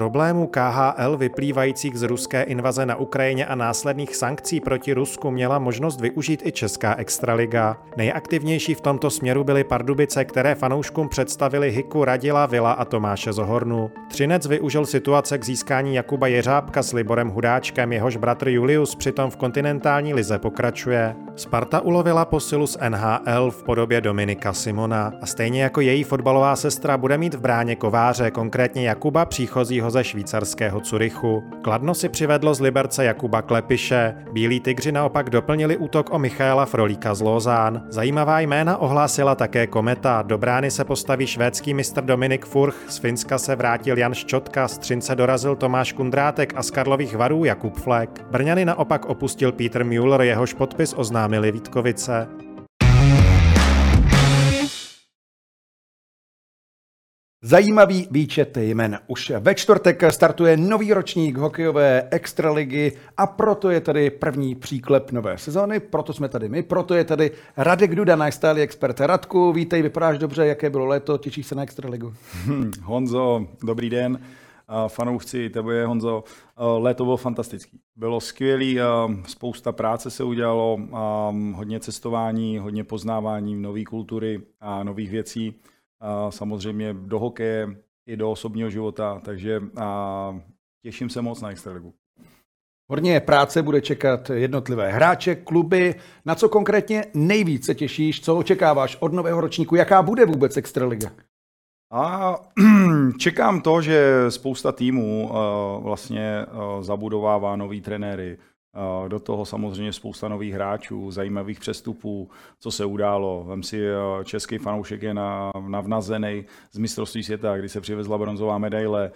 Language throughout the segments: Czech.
Problémů KHL vyplývajících z ruské invaze na Ukrajině a následných sankcí proti Rusku měla možnost využít i Česká extraliga. Nejaktivnější v tomto směru byly Pardubice, které fanouškům představili Hiku Radila, Vila a Tomáše Zohornu. Třinec využil situace k získání Jakuba Jeřábka s Liborem Hudáčkem, jehož bratr Julius přitom v kontinentální lize pokračuje. Sparta ulovila posilu z NHL v podobě Dominika Simona a stejně jako její fotbalová sestra bude mít v bráně kováře, konkrétně Jakuba příchozího ze švýcarského Curychu. Kladno si přivedlo z Liberce Jakuba Klepiše, Bílí tygři naopak doplnili útok o Michaela Frolíka z Lozán. Zajímavá jména ohlásila také Kometa, do brány se postaví švédský mistr Dominik Furch, z Finska se vrátil Jan Ščotka, z Třince dorazil Tomáš Kundrátek a z Karlových varů Jakub Flek. Brňany naopak opustil Peter Müller, jehož podpis oznámili Vítkovice. Zajímavý výčet jmen. Už ve čtvrtek startuje nový ročník hokejové extraligy a proto je tady první příklep nové sezóny, proto jsme tady my, proto je tady Radek Duda, náš stálý expert. Radku, vítej, vypadáš dobře, jaké bylo léto, těšíš se na extraligu? Hmm, Honzo, dobrý den. Fanoušci, tebe je Honzo, léto bylo fantastický. Bylo skvělý, spousta práce se udělalo, hodně cestování, hodně poznávání nové kultury a nových věcí a samozřejmě do hokeje i do osobního života, takže a těším se moc na Extraligu. Hodně práce bude čekat jednotlivé hráče, kluby. Na co konkrétně nejvíce těšíš? Co očekáváš od nového ročníku? Jaká bude vůbec Extraliga? A čekám to, že spousta týmů vlastně zabudovává nový trenéry, do toho samozřejmě spousta nových hráčů, zajímavých přestupů, co se událo. Vem si, český fanoušek je navnazený z mistrovství světa, kdy se přivezla bronzová medaile.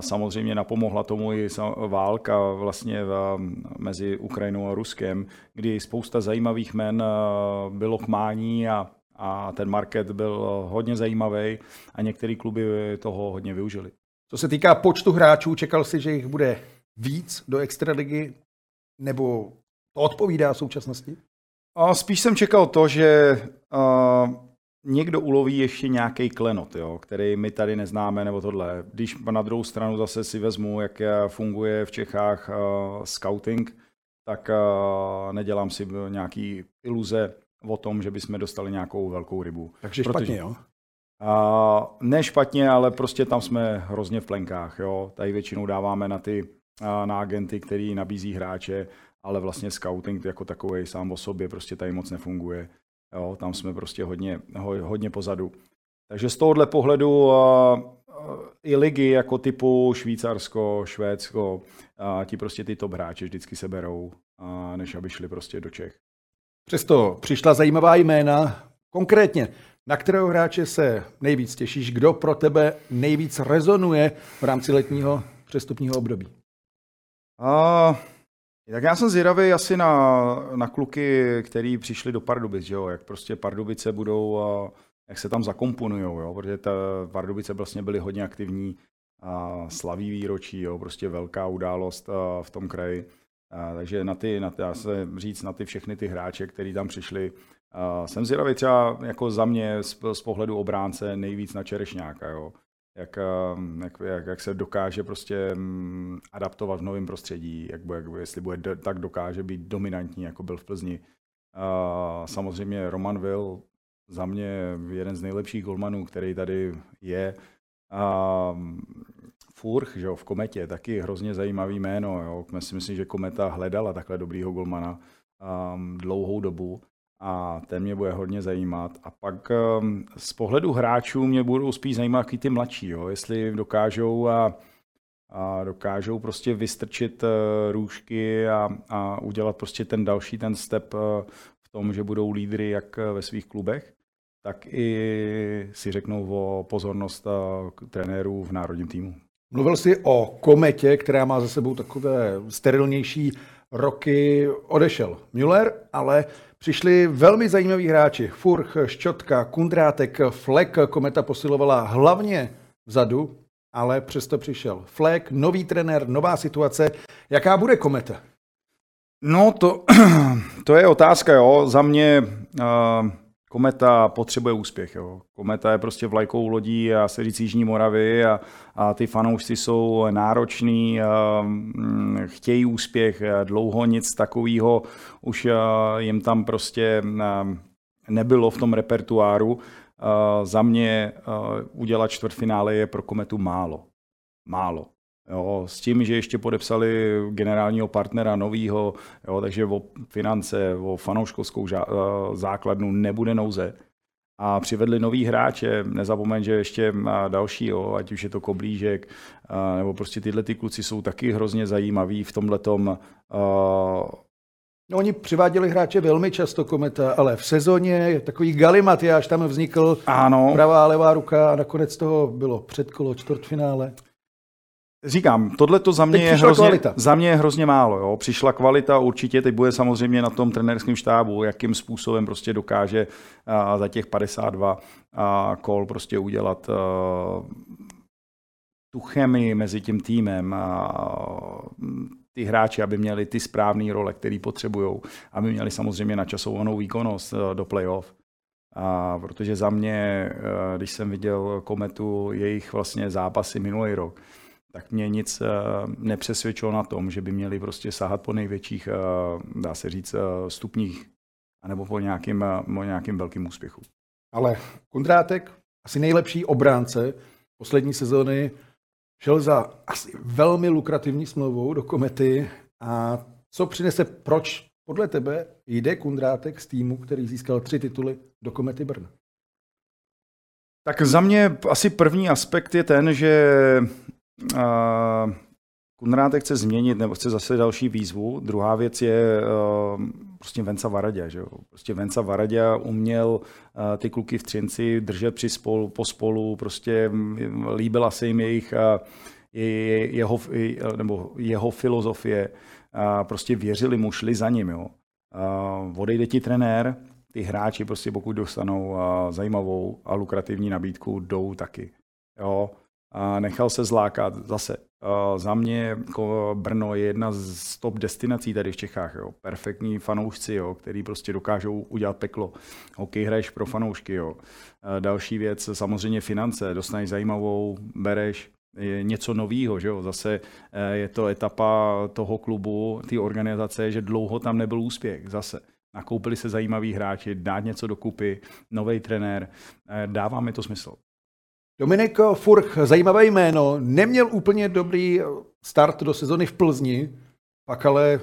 Samozřejmě napomohla tomu i válka vlastně mezi Ukrajinou a Ruskem, kdy spousta zajímavých men bylo k mání a, a ten market byl hodně zajímavý a některé kluby toho hodně využili. Co se týká počtu hráčů, čekal si, že jich bude víc do extraligy? Nebo to odpovídá současnosti? A spíš jsem čekal to, že uh, někdo uloví ještě nějaký klenot, jo, který my tady neznáme, nebo tohle. Když na druhou stranu zase si vezmu, jak funguje v Čechách uh, scouting, tak uh, nedělám si nějaký iluze o tom, že bychom dostali nějakou velkou rybu. Takže Protože, špatně, jo? Uh, ne špatně, ale prostě tam jsme hrozně v plenkách. Jo? Tady většinou dáváme na ty na agenty, který nabízí hráče, ale vlastně scouting jako takový sám o sobě prostě tady moc nefunguje. Jo, tam jsme prostě hodně, hodně pozadu. Takže z tohohle pohledu i ligy jako typu Švýcarsko, Švédsko, ti prostě ty top hráči vždycky se berou, než aby šli prostě do Čech. Přesto přišla zajímavá jména. Konkrétně, na kterého hráče se nejvíc těšíš? Kdo pro tebe nejvíc rezonuje v rámci letního přestupního období? A, tak já jsem zvědavý asi na, na kluky, který přišli do Pardubic, že jo? jak prostě Pardubice budou, a jak se tam zakomponují, jo? protože ta Pardubice vlastně byly hodně aktivní a slaví výročí, jo? prostě velká událost v tom kraji. A, takže na ty, na ty, já se říct, na ty všechny ty hráče, kteří tam přišli, a, jsem zvědavý třeba jako za mě z, z pohledu obránce nejvíc na Čerešňáka. Jo? Jak, ehm, jak, jak, jak se dokáže prostě mm, adaptovat v novém prostředí, jak, jak, jestli bude do, tak dokáže být dominantní, jako byl v Plzni. A samozřejmě Roman Will, za mě jeden z nejlepších golmanů, který tady je. A Furch, že jo, v Kometě, taky hrozně zajímavý jméno. Jo. Já si myslím, že Kometa hledala takhle dobrýho golmana um, dlouhou dobu a ten mě bude hodně zajímat. A pak ehm, z pohledu hráčů mě budou spíš zajímat i ty mladší, jo? jestli dokážou a, a dokážou prostě vystrčit uh, růžky a, a udělat prostě ten další ten step uh, v tom, že budou lídry jak ve svých klubech, tak i si řeknou o pozornost trenérů v národním týmu. Mluvil jsi o kometě, která má za sebou takové sterilnější roky. Odešel Müller, ale přišli velmi zajímaví hráči. Furch, Ščotka, Kundrátek, Fleck. Kometa posilovala hlavně vzadu, ale přesto přišel Fleck, nový trenér, nová situace. Jaká bude kometa? No, to, to je otázka, jo. Za mě uh, Kometa potřebuje úspěch. Jo. Kometa je prostě vlajkou lodí, a se říct Jižní Moravy a, a ty fanoušci jsou nároční, mm, chtějí úspěch, dlouho nic takového už a, jim tam prostě a, nebylo v tom repertoáru. A, za mě udělat čtvrtfinále je pro Kometu málo. Málo. Jo, s tím, že ještě podepsali generálního partnera novýho, jo, takže o finance, o fanouškovskou eh, základnu nebude nouze. A přivedli nový hráče, nezapomeň, že ještě další, jo, ať už je to Koblížek, eh, nebo prostě tyhle ty kluci jsou taky hrozně zajímaví v tomhletom uh, No, oni přiváděli hráče velmi často kometa, ale v sezóně takový galimatiáš tam vznikl. Ano. Pravá, levá ruka a nakonec toho bylo předkolo, čtvrtfinále. Říkám, tohle to za mě, je hrozně, za mě je hrozně málo. Jo. Přišla kvalita určitě, teď bude samozřejmě na tom trenérském štábu, jakým způsobem prostě dokáže a, za těch 52 a, kol prostě udělat a, tu chemii mezi tím týmem a ty hráči, aby měli ty správné role, které potřebují, aby měli samozřejmě načasovanou výkonnost do playoff. A protože za mě, když jsem viděl Kometu, jejich vlastně zápasy minulý rok, tak mě nic eh, nepřesvědčilo na tom, že by měli prostě sahat po největších, eh, dá se říct, eh, stupních, anebo po nějakým, po nějakým velkým úspěchu. Ale Kundrátek, asi nejlepší obránce poslední sezóny, šel za asi velmi lukrativní smlouvou do Komety. A co přinese, proč podle tebe jde Kundrátek z týmu, který získal tři tituly do Komety Brno? Tak za mě asi první aspekt je ten, že Kunrátek chce změnit nebo chce zase další výzvu. Druhá věc je uh, prostě Venca Varadě. Že Prostě Venca Varadě uměl uh, ty kluky v Třinci držet při spolu, po spolu, prostě líbila se jim jejich, uh, je, jeho, nebo jeho filozofie. Uh, prostě věřili mu, šli za ním. Jo. Uh, odejde ti trenér, ty hráči prostě pokud dostanou uh, zajímavou a lukrativní nabídku, jdou taky. Jo a nechal se zlákat. Zase za mě jako Brno je jedna z top destinací tady v Čechách. Jo. Perfektní fanoušci, jo, který prostě dokážou udělat peklo. Hokej hraješ pro fanoušky. Jo. Další věc, samozřejmě finance. Dostaneš zajímavou, bereš, je něco nového, že jo? Zase e, je to etapa toho klubu, té organizace, že dlouho tam nebyl úspěch. Zase nakoupili se zajímaví hráči, dát něco dokupy, nový trenér, dává mi to smysl. Dominik Furch, zajímavé jméno, neměl úplně dobrý start do sezony v Plzni, pak ale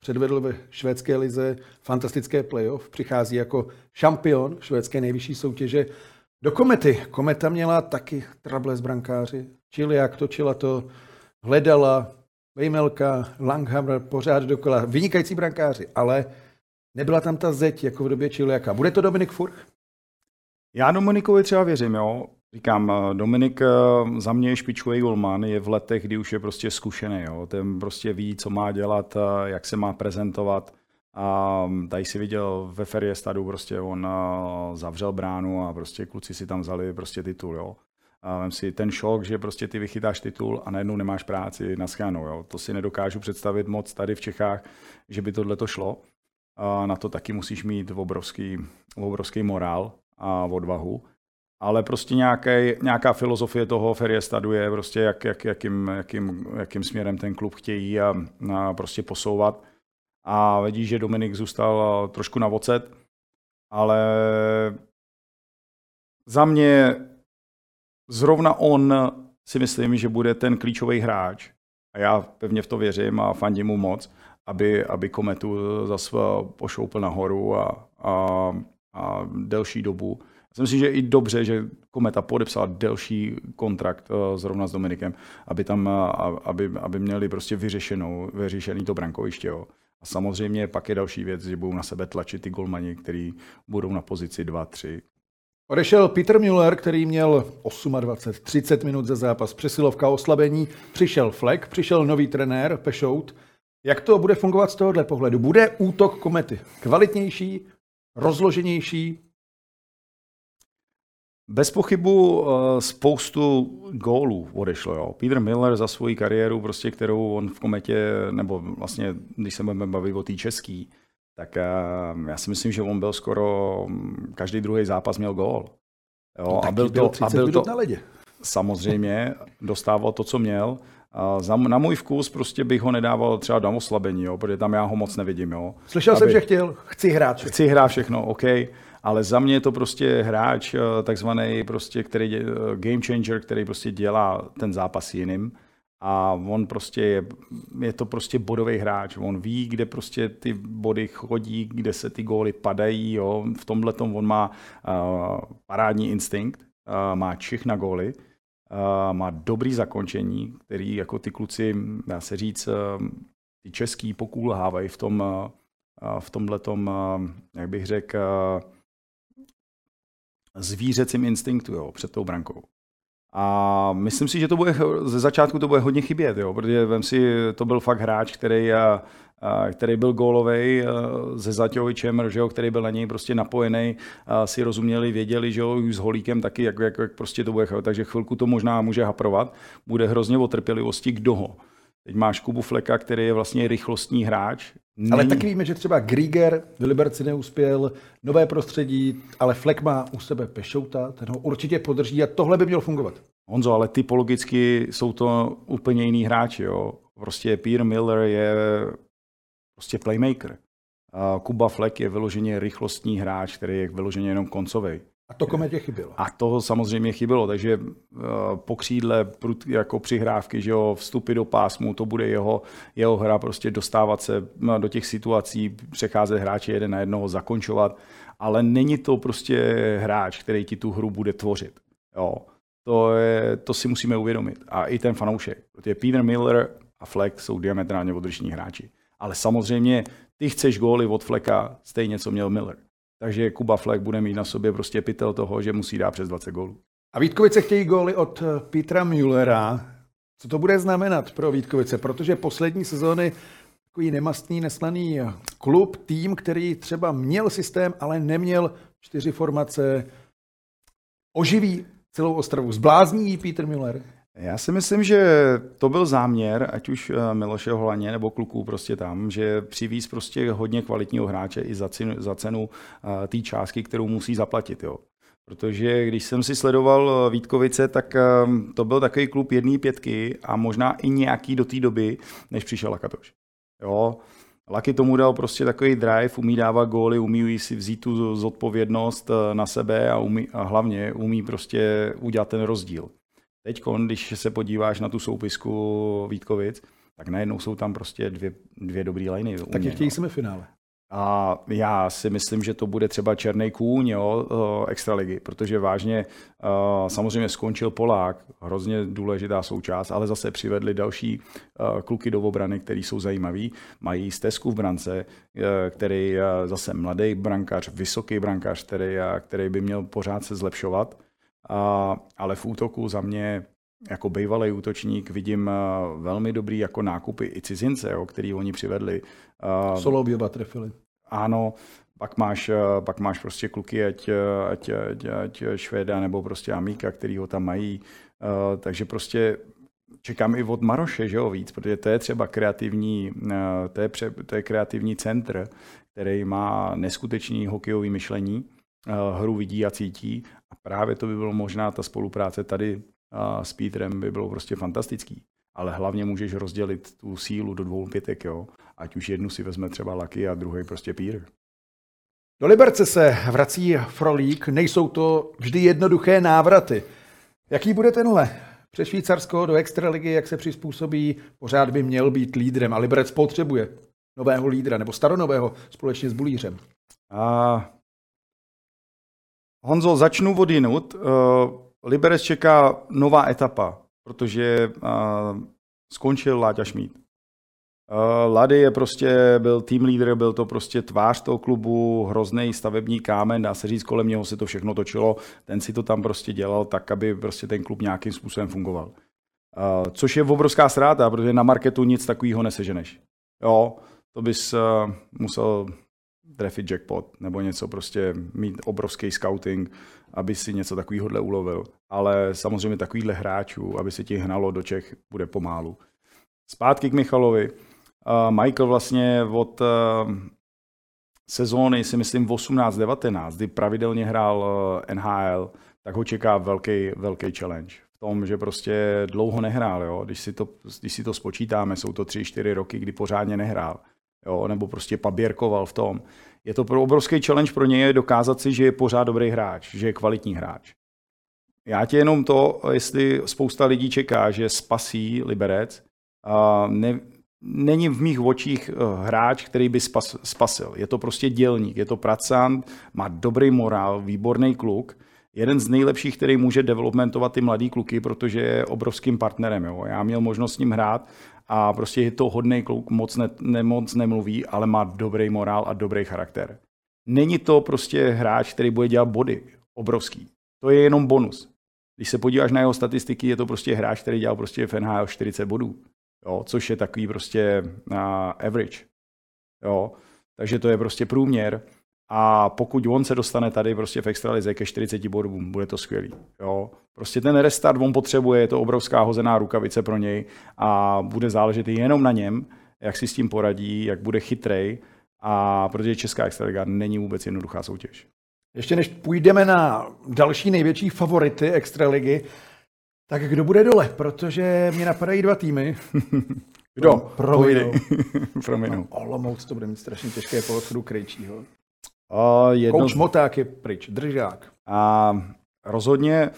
předvedl ve švédské lize fantastické playoff, přichází jako šampion švédské nejvyšší soutěže do Komety. Kometa měla taky trable s brankáři. jak točila to, hledala, Vejmelka, Langhammer, pořád dokola. Vynikající brankáři, ale nebyla tam ta zeď, jako v době Čiliaka. Bude to Dominik Furch? Já Dominikovi třeba věřím, jo. Říkám, eh, Dominik eh, za mě je špičkový golman, je v letech, kdy už je prostě zkušený. Jo. Ten prostě ví, co má dělat, eh, jak se má prezentovat. A mm, tady si viděl ve Feriestadu, prostě on zavřel bránu a prostě kluci si tam vzali prostě titul. Jo. A vem si ten šok, že prostě ty vychytáš titul a najednou nemáš práci na schánu. Jo. To si nedokážu představit moc tady v Čechách, že by tohle to šlo. A na to taky musíš mít obrovský, obrovský morál a odvahu ale prostě nějaké, nějaká filozofie toho Feriestadu je prostě, jak, jak, jakým, jakým, jakým směrem ten klub chtějí a, a prostě posouvat. A vidí, že Dominik zůstal trošku na vocet, ale za mě zrovna on si myslím, že bude ten klíčový hráč. A já pevně v to věřím a fandím mu moc, aby, aby Kometu zase pošoupil nahoru a, a, a delší dobu Myslím si, že i dobře, že Kometa podepsala delší kontrakt uh, zrovna s Dominikem, aby tam, uh, aby, aby měli prostě vyřešenou, vyřešený to brankoviště. Jo. A samozřejmě pak je další věc, že budou na sebe tlačit ty golmani, kteří budou na pozici 2-3. Odešel Peter Müller, který měl 28, 30 minut za zápas, přesilovka oslabení, přišel Fleck, přišel nový trenér Pešout. Jak to bude fungovat z tohohle pohledu? Bude útok komety kvalitnější, rozloženější? Bez pochybu eh, spoustu gólů odešlo. Jo. Peter Miller za svoji kariéru, prostě, kterou on v kometě, nebo vlastně, když se budeme bavit o té český, tak eh, já si myslím, že on byl skoro mm, každý druhý zápas měl gól. Jo, no, a byl to, a byl to na ledě. Samozřejmě dostával to, co měl. A za, na můj vkus prostě bych ho nedával třeba na oslabení, jo, protože tam já ho moc nevidím. Jo. Slyšel Aby... jsem, že chtěl, chci hrát všechno. Chci hrát všechno, OK, ale za mě je to prostě hráč, eh, takzvaný prostě, který, eh, game changer, který prostě dělá ten zápas jiným a on prostě je, je to prostě bodový hráč. On ví, kde prostě ty body chodí, kde se ty góly padají. Jo. V tomhle on má uh, parádní instinkt, uh, má čich na góly, uh, má dobrý zakončení, který jako ty kluci, dá se říct, uh, ty český pokulhávají v tom, uh, v tomhle uh, jak bych řekl, uh, zvířecím instinktu jo, před tou brankou. A myslím si, že to bude, ze začátku to bude hodně chybět, jo, protože vem si, to byl fakt hráč, který, a, a, který byl gólový se Zaťovičem, že jo, který byl na něj prostě napojený, a si rozuměli, věděli, že jo, s Holíkem taky, jak, jak, jak prostě to bude, takže chvilku to možná může haprovat, bude hrozně o trpělivosti, kdo ho. Teď máš Kubu Fleka, který je vlastně rychlostní hráč. Není... Ale taky víme, že třeba Grieger v Liberci neuspěl, nové prostředí, ale Flek má u sebe Pešouta, ten ho určitě podrží a tohle by mělo fungovat. Honzo, ale typologicky jsou to úplně jiný hráči. Jo. Prostě Pierre Miller je prostě playmaker. A Kuba Fleck je vyloženě rychlostní hráč, který je vyloženě jenom koncový. A to kometě chybělo. A to samozřejmě chybělo, takže uh, po křídle jako přihrávky, že jo, vstupy do pásmu, to bude jeho, jeho hra, prostě dostávat se no, do těch situací, přecházet hráče jeden na jednoho, zakončovat, ale není to prostě hráč, který ti tu hru bude tvořit. Jo. To, je, to si musíme uvědomit. A i ten fanoušek. Protože Peter Miller a Fleck jsou diametrálně odlišní hráči. Ale samozřejmě ty chceš góly od Fleka stejně, co měl Miller. Takže Kuba Fleck bude mít na sobě prostě pytel toho, že musí dát přes 20 gólů. A Vítkovice chtějí góly od eh, Petra Müllera. Co to bude znamenat pro Vítkovice? Protože poslední sezóny takový nemastný, neslaný klub, tým, který třeba měl systém, ale neměl čtyři formace, oživí celou Ostravu. Zblázní Peter Müller? Já si myslím, že to byl záměr, ať už eh, Miloše Holaně nebo kluků prostě tam, že přivíz prostě hodně kvalitního hráče i za cenu, za cenu eh, té částky, kterou musí zaplatit. Jo. Protože když jsem si sledoval eh, Vítkovice, tak to byl takový klub jedné pětky a možná i nějaký do té doby, než přišel Lakatoš. Jo, Laky tomu dal prostě takový drive, umí dávat góly, umí si vzít tu zodpovědnost na sebe a, umí, a hlavně umí prostě udělat ten rozdíl. Teď, když se podíváš na tu soupisku Vítkovic, tak najednou jsou tam prostě dvě, dvě dobrý liny. Tak je chtějí no. finále. A já si myslím, že to bude třeba Černý kůň jo, extraligy, protože vážně samozřejmě skončil Polák, hrozně důležitá součást, ale zase přivedli další kluky do obrany, který jsou zajímaví. Mají stezku v brance, který zase mladý brankář, vysoký brankář, který, který by měl pořád se zlepšovat a, ale v útoku za mě jako bývalý útočník vidím velmi dobrý jako nákupy i cizince, jo, který oni přivedli. Solo oba trefili. Ano, pak máš, pak máš prostě kluky, ať, ať, ať, ať Švéda nebo prostě Amíka, který ho tam mají. Takže prostě čekám i od Maroše, že jo, víc, protože to je třeba kreativní, to je, pře, to je kreativní centr, který má neskutečný hokejový myšlení, hru vidí a cítí a právě to by bylo možná ta spolupráce tady s Petrem by bylo prostě fantastický. Ale hlavně můžeš rozdělit tu sílu do dvou pětek, jo. Ať už jednu si vezme třeba Laky a druhý prostě Pír. Do Liberce se vrací Frolík, nejsou to vždy jednoduché návraty. Jaký bude tenhle? Přes Švýcarsko do extraligy, jak se přizpůsobí, pořád by měl být lídrem a Liberec potřebuje nového lídra nebo staronového společně s Bulířem. A Honzo, začnu vodinut. Uh, Liberec čeká nová etapa, protože uh, skončil Láďa Šmíd. Uh, Lady je prostě, byl team leader, byl to prostě tvář toho klubu, hrozný stavební kámen, dá se říct, kolem něho se to všechno točilo, ten si to tam prostě dělal tak, aby prostě ten klub nějakým způsobem fungoval. Uh, což je obrovská ztráta, protože na marketu nic takového neseženeš. Jo, to bys uh, musel trefit jackpot nebo něco prostě mít obrovský scouting, aby si něco takového ulovil. Ale samozřejmě takovýhle hráčů, aby se ti hnalo do Čech, bude pomálu. Zpátky k Michalovi. Michael vlastně od uh, sezóny, si myslím, 18-19, kdy pravidelně hrál uh, NHL, tak ho čeká velký, velký challenge. V tom, že prostě dlouho nehrál. Jo? Když, si to, když si to spočítáme, jsou to 3-4 roky, kdy pořádně nehrál. Jo? Nebo prostě paběrkoval v tom. Je to pro obrovský challenge pro něj dokázat si, že je pořád dobrý hráč, že je kvalitní hráč. Já tě jenom to, jestli spousta lidí čeká, že spasí Liberec, ne, není v mých očích eh, hráč, který by spas, spasil. Je to prostě dělník, je to pracant, má dobrý morál, výborný kluk, jeden z nejlepších, který může developmentovat ty mladý kluky, protože je obrovským partnerem. Jo. Já měl možnost s ním hrát a prostě je to hodný kluk, moc, ne, ne, moc nemluví, ale má dobrý morál a dobrý charakter. Není to prostě hráč, který bude dělat body obrovský. To je jenom bonus. Když se podíváš na jeho statistiky, je to prostě hráč, který dělal prostě v NHL 40 bodů jo, což je takový prostě uh, average. Jo. Takže to je prostě průměr. A pokud on se dostane tady prostě v extralize ke 40 bodům, bude to skvělý. Jo. Prostě ten restart on potřebuje, je to obrovská hozená rukavice pro něj a bude záležet jenom na něm, jak si s tím poradí, jak bude chytrej, a protože Česká extraliga není vůbec jednoduchá soutěž. Ještě než půjdeme na další největší favority extraligy, tak kdo bude dole? Protože mě napadají dva týmy. Kdo? Prominou. Prominou. Olomouc to bude mít strašně těžké po odchodu Krejčího. Uh, jedno... Kouč Moták je pryč, držák. A rozhodně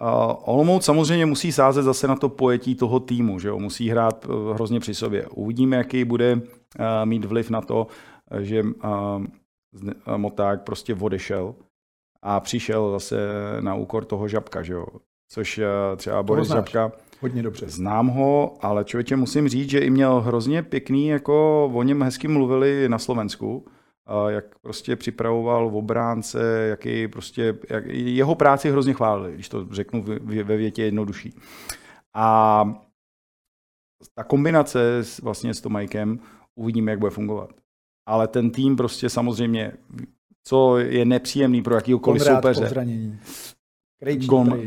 uh, Olomouc samozřejmě musí sázet zase na to pojetí toho týmu, že jo? musí hrát uh, hrozně při sobě. Uvidíme, jaký bude uh, mít vliv na to, že uh, Moták prostě odešel a přišel zase na úkor toho žabka, že jo což eh, třeba Boris Žabka. Hodně dobře. Znám ho, ale člověče musím říct, že i měl hrozně pěkný, jako o něm hezky mluvili na Slovensku, jak prostě připravoval v obránce, jaký prostě, jak, jeho práci hrozně chválili, když to řeknu ve větě jednodušší. A ta kombinace s, vlastně s Tomajkem uvidíme, jak bude fungovat. Ale ten tým prostě samozřejmě, co je nepříjemný pro jakýkoliv soupeře. Krejčí, Gon.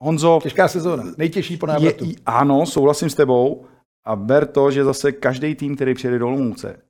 Honzo, Těžká sezóna, nejtěžší po návratu. Je, ano, souhlasím s tebou. A ber to, že zase každý tým, který přijede do Olomouce,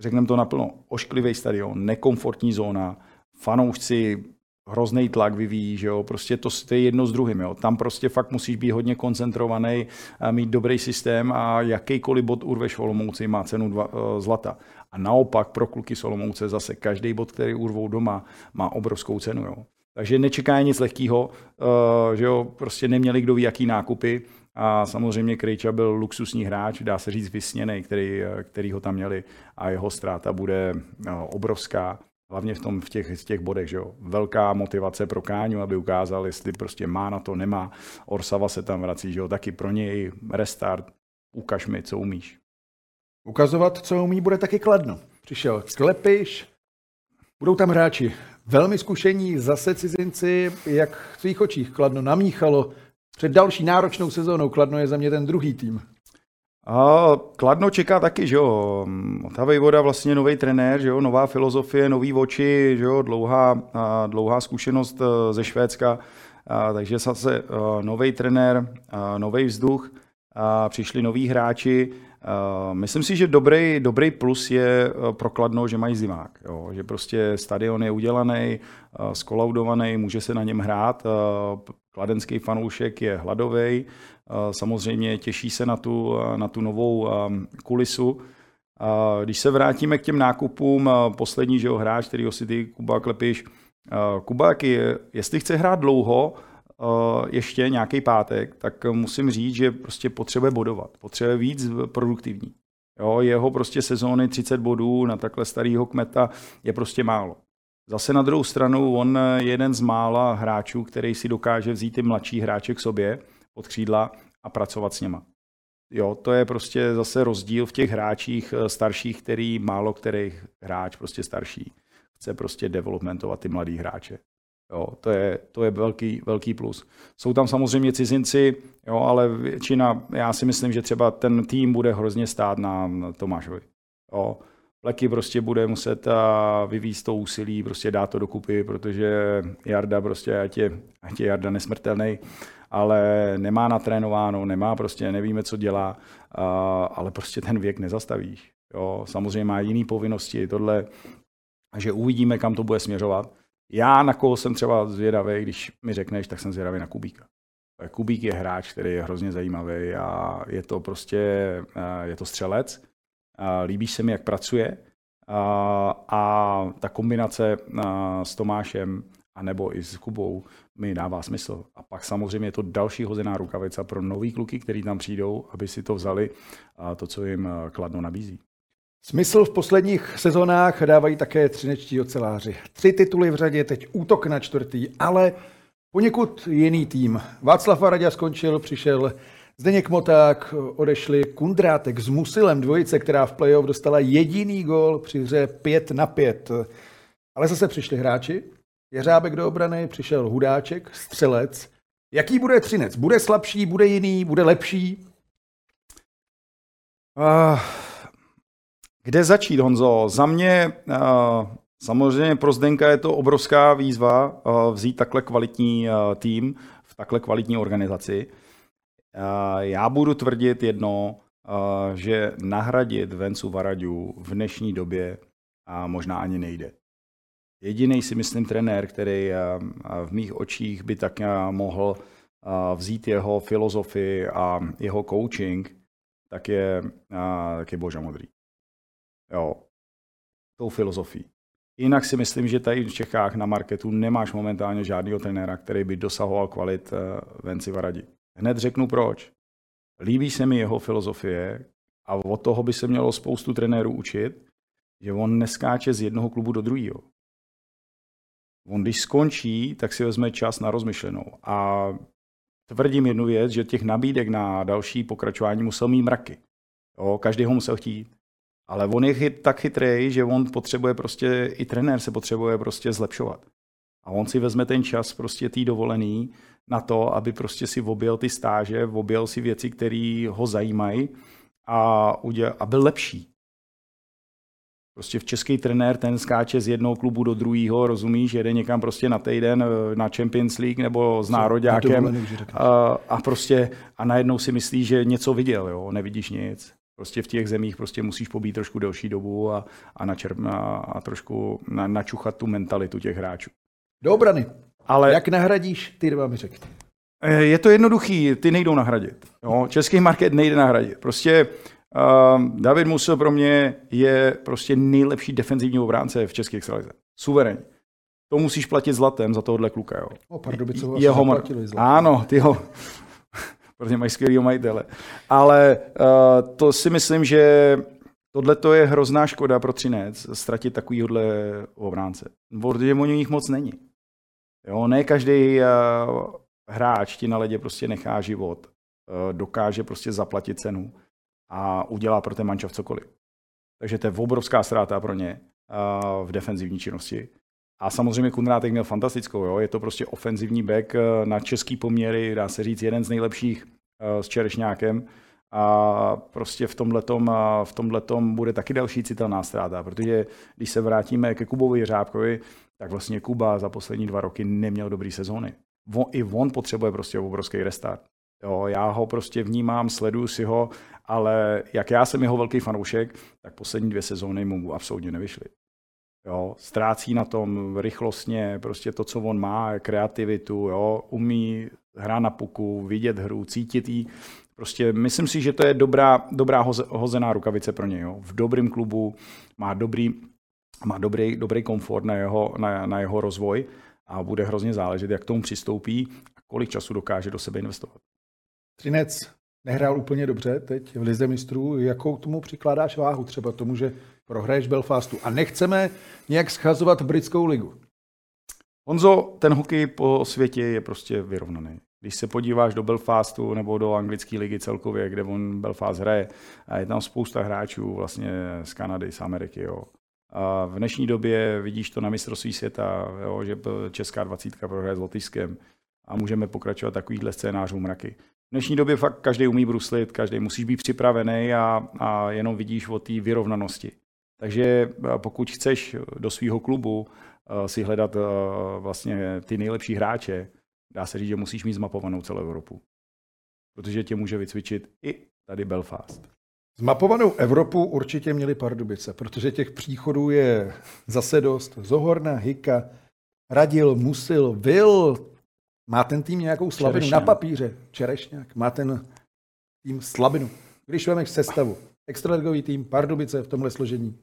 řekneme to naplno, ošklivý stadion, nekomfortní zóna, fanoušci, hrozný tlak vyvíjí, že jo, prostě to, je jedno s druhým, jo. Tam prostě fakt musíš být hodně koncentrovaný, mít dobrý systém a jakýkoliv bod urveš v Olomouci má cenu dva, uh, zlata. A naopak pro kluky z Olomouce zase každý bod, který urvou doma, má obrovskou cenu, jo. Takže nečeká nic lehkého, uh, že jo, prostě neměli kdo ví jaký nákupy a samozřejmě Krejča byl luxusní hráč, dá se říct vysněný, který, který ho tam měli a jeho ztráta bude uh, obrovská. Hlavně v, tom, v, těch, v těch bodech, že jo. Velká motivace pro Káňu, aby ukázal, jestli prostě má na to, nemá. Orsava se tam vrací, že jo. Taky pro něj restart. Ukaž mi, co umíš. Ukazovat, co umí, bude taky kladno. Přišel Klepiš, budou tam hráči velmi zkušení, zase cizinci, jak v svých očích Kladno namíchalo před další náročnou sezónou. Kladno je za mě ten druhý tým. A Kladno čeká taky, že jo. Ta voda vlastně nový trenér, že jo, nová filozofie, nový oči, že jo, dlouhá, dlouhá zkušenost e, ze Švédska, a, takže zase e, nový trenér, nový vzduch, a přišli noví hráči, Uh, myslím si, že dobrý, dobrý plus je pro Kladno, že mají zimák. Jo? Že prostě stadion je udělaný, skolaudovaný, může se na něm hrát. Kladenský fanoušek je hladový, samozřejmě těší se na tu, na tu novou kulisu. Když se vrátíme k těm nákupům, poslední že jo, hráč, který si ty Kuba Klepiš, Kubák, jestli chce hrát dlouho, ještě nějaký pátek, tak musím říct, že prostě potřebuje bodovat, potřebuje víc produktivní. Jo, jeho prostě sezóny 30 bodů na takhle starého kmeta je prostě málo. Zase na druhou stranu, on je jeden z mála hráčů, který si dokáže vzít ty mladší hráče k sobě pod křídla a pracovat s něma. Jo, to je prostě zase rozdíl v těch hráčích eh, starších, který málo který hráč prostě starší chce prostě developmentovat ty mladý hráče. Jo, to je, to je velký, velký plus. Jsou tam samozřejmě cizinci, jo, ale většina, já si myslím, že třeba ten tým bude hrozně stát na Tomášovi. Jo. Pleky prostě bude muset vyvízt to úsilí, prostě dát to dokupy, protože Jarda prostě, ať je, ať je Jarda nesmrtelný, ale nemá natrénováno, nemá prostě, nevíme, co dělá, ale prostě ten věk nezastavíš. Jo. Samozřejmě má jiné povinnosti, tohle, že uvidíme, kam to bude směřovat. Já na koho jsem třeba zvědavý, když mi řekneš, tak jsem zvědavý na Kubíka. Kubík je hráč, který je hrozně zajímavý a je to prostě, je to střelec. Líbí se mi, jak pracuje a ta kombinace s Tomášem a nebo i s Kubou mi dává smysl. A pak samozřejmě je to další hozená rukavica pro nový kluky, který tam přijdou, aby si to vzali a to, co jim Kladno nabízí. Smysl v posledních sezónách dávají také třinečtí oceláři. Tři tituly v řadě, teď útok na čtvrtý, ale poněkud jiný tým. Václav Varadě skončil, přišel Zdeněk Moták, odešli Kundrátek s Musilem, dvojice, která v playoff dostala jediný gol při hře 5 na 5. Ale zase přišli hráči, Jeřábek do obrany, přišel Hudáček, střelec. Jaký bude Třinec? Bude slabší, bude jiný, bude lepší? Uh, kde začít, Honzo? Za mě uh, samozřejmě pro Zdenka je to obrovská výzva uh, vzít takhle kvalitní uh, tým v takhle kvalitní organizaci. Já budu tvrdit jedno, že nahradit Vencu Varadiu v dnešní době a možná ani nejde. Jediný si myslím trenér, který v mých očích by tak mohl vzít jeho filozofii a jeho coaching, tak je, tak je Boža Modrý. Jo, tou filozofií. Jinak si myslím, že tady v Čechách na marketu nemáš momentálně žádného trenéra, který by dosahoval kvalit Venci Varadi. Hned řeknu proč. Líbí se mi jeho filozofie a od toho by se mělo spoustu trenérů učit, že on neskáče z jednoho klubu do druhého. On když skončí, tak si vezme čas na rozmyšlenou. A tvrdím jednu věc, že těch nabídek na další pokračování musel mít mraky. Jo, každý ho musel chtít. Ale on je chyt, tak chytrý, že on potřebuje prostě, i trenér se potřebuje prostě zlepšovat. A on si vezme ten čas prostě tý dovolený na to, aby prostě si objel ty stáže, objel si věci, které ho zajímají a, uděl, a byl lepší. Prostě v český trenér ten skáče z jednoho klubu do druhého, rozumíš, jede někam prostě na týden eh, na Champions League nebo s nároďákem a, a prostě a najednou si myslí, že něco viděl, jo, nevidíš nic. Prostě v těch zemích prostě musíš pobít trošku delší dobu a, a, načerp, a, a trošku na, načuchat tu mentalitu těch hráčů. Do obrany. Ale... Jak nahradíš, ty dva mi řekni. Eh, je to jednoduchý, ty nejdou nahradit. Jo? Český market nejde nahradit. Prostě uh, David Musil pro mě je prostě nejlepší defenzivní obránce v českých extralize. Suverénně. To musíš platit zlatem za tohohle kluka. Jo. O, Pardubice ho Jeho mar- zlatem. Ano, ty ho, protože mají skvělého majitele. Ale uh, to si myslím, že tohle to je hrozná škoda pro Třinec, ztratit takovýhle obránce. Protože o nich moc není. Jo, ne každý uh, hráč ti na ledě prostě nechá život, uh, dokáže prostě zaplatit cenu a udělá pro ten mančov cokoliv. Takže to je obrovská ztráta pro ně uh, v defenzivní činnosti. A samozřejmě Kundrátek měl fantastickou, jo? je to prostě ofenzivní back na český poměry, dá se říct jeden z nejlepších s Čerešňákem. A prostě v tomhletom, v tomhletom bude taky další citelná ztráta, protože když se vrátíme ke Kubovi Řábkovi, tak vlastně Kuba za poslední dva roky neměl dobrý sezóny. On, I on potřebuje prostě obrovský restart. Jo, já ho prostě vnímám, sleduju si ho, ale jak já jsem jeho velký fanoušek, tak poslední dvě sezóny mu absolutně nevyšly. Jo, ztrácí na tom rychlostně prostě to, co on má, kreativitu, jo, umí hrát na puku, vidět hru, cítit jí. Prostě myslím si, že to je dobrá, dobrá hozená rukavice pro něj. Jo. V dobrém klubu má dobrý má dobrý, dobrý komfort na jeho, na, na jeho rozvoj a bude hrozně záležet, jak k tomu přistoupí a kolik času dokáže do sebe investovat. Třinec nehrál úplně dobře teď v Lize mistrů. Jakou tomu přikládáš váhu? Třeba tomu, že prohraješ Belfastu. A nechceme nějak schazovat britskou ligu. Honzo, ten hokej po světě je prostě vyrovnaný. Když se podíváš do Belfastu nebo do anglické ligy celkově, kde on Belfast hraje, a je tam spousta hráčů vlastně z Kanady, z Ameriky. Jo. A v dnešní době vidíš to na mistrovství světa, jo, že česká dvacítka prohraje s Lotyšskem a můžeme pokračovat takovýchhle scénářů mraky. V dnešní době fakt každý umí bruslit, každý musí být připravený a, a jenom vidíš o té vyrovnanosti. Takže pokud chceš do svého klubu si hledat vlastně ty nejlepší hráče, dá se říct, že musíš mít zmapovanou celou Evropu. Protože tě může vycvičit i tady Belfast. Zmapovanou Evropu určitě měli Pardubice, protože těch příchodů je zase dost. Zohorna, Hika, Radil, Musil, Vil. Má ten tým nějakou slabinu Čerešňák. na papíře? Čerešňák. Má ten tým slabinu. Když vemeš sestavu, extraligový tým, Pardubice v tomhle složení.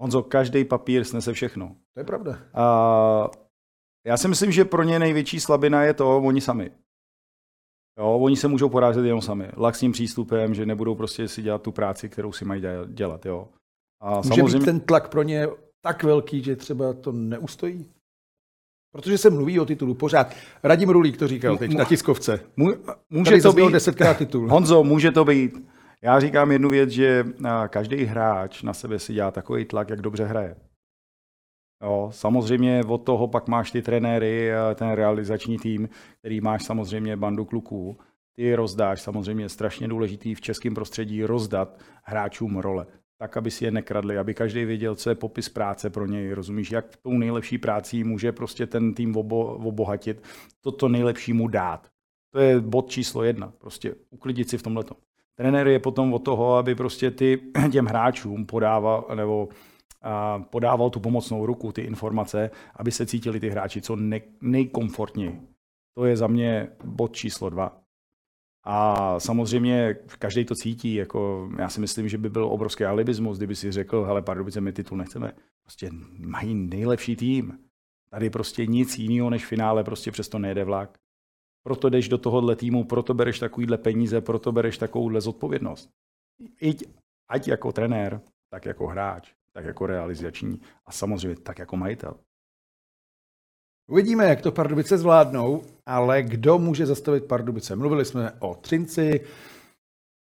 Honzo, každý papír snese všechno. To je pravda. A já si myslím, že pro ně největší slabina je to oni sami. Jo, oni se můžou porážet jenom sami. Laxním přístupem, že nebudou prostě si dělat tu práci, kterou si mají dělat. Jo. A Může samozřejmě... být ten tlak pro ně tak velký, že třeba to neustojí? Protože se mluví o titulu pořád. Radim Rulík to říkal teď na tiskovce. Může Tady to být desetkrát titul. Honzo, může to být. Já říkám jednu věc, že každý hráč na sebe si dělá takový tlak, jak dobře hraje. Jo, samozřejmě od toho pak máš ty trenéry, ten realizační tým, který máš samozřejmě bandu kluků. Ty rozdáš, samozřejmě je strašně důležitý v českém prostředí rozdat hráčům role. Tak, aby si je nekradli, aby každý věděl, co je popis práce pro něj. Rozumíš, jak tou nejlepší práci může prostě ten tým obo, obohatit, toto nejlepší mu dát. To je bod číslo jedna. Prostě uklidit si v tomhle. Trenér je potom od toho, aby prostě ty těm hráčům podával, nebo podával tu pomocnou ruku, ty informace, aby se cítili ty hráči co ne, nejkomfortněji. To je za mě bod číslo dva. A samozřejmě každý to cítí, jako já si myslím, že by byl obrovský alibismus, kdyby si řekl, hele, Pardubice, my titul nechceme. Prostě mají nejlepší tým. Tady prostě nic jiného než finále, prostě přesto nejede vlak. Proto jdeš do tohohle týmu, proto bereš takovýhle peníze, proto bereš takovouhle zodpovědnost. Iť, ať jako trenér, tak jako hráč tak jako realizační a samozřejmě tak jako majitel. Uvidíme, jak to Pardubice zvládnou, ale kdo může zastavit Pardubice? Mluvili jsme o Třinci,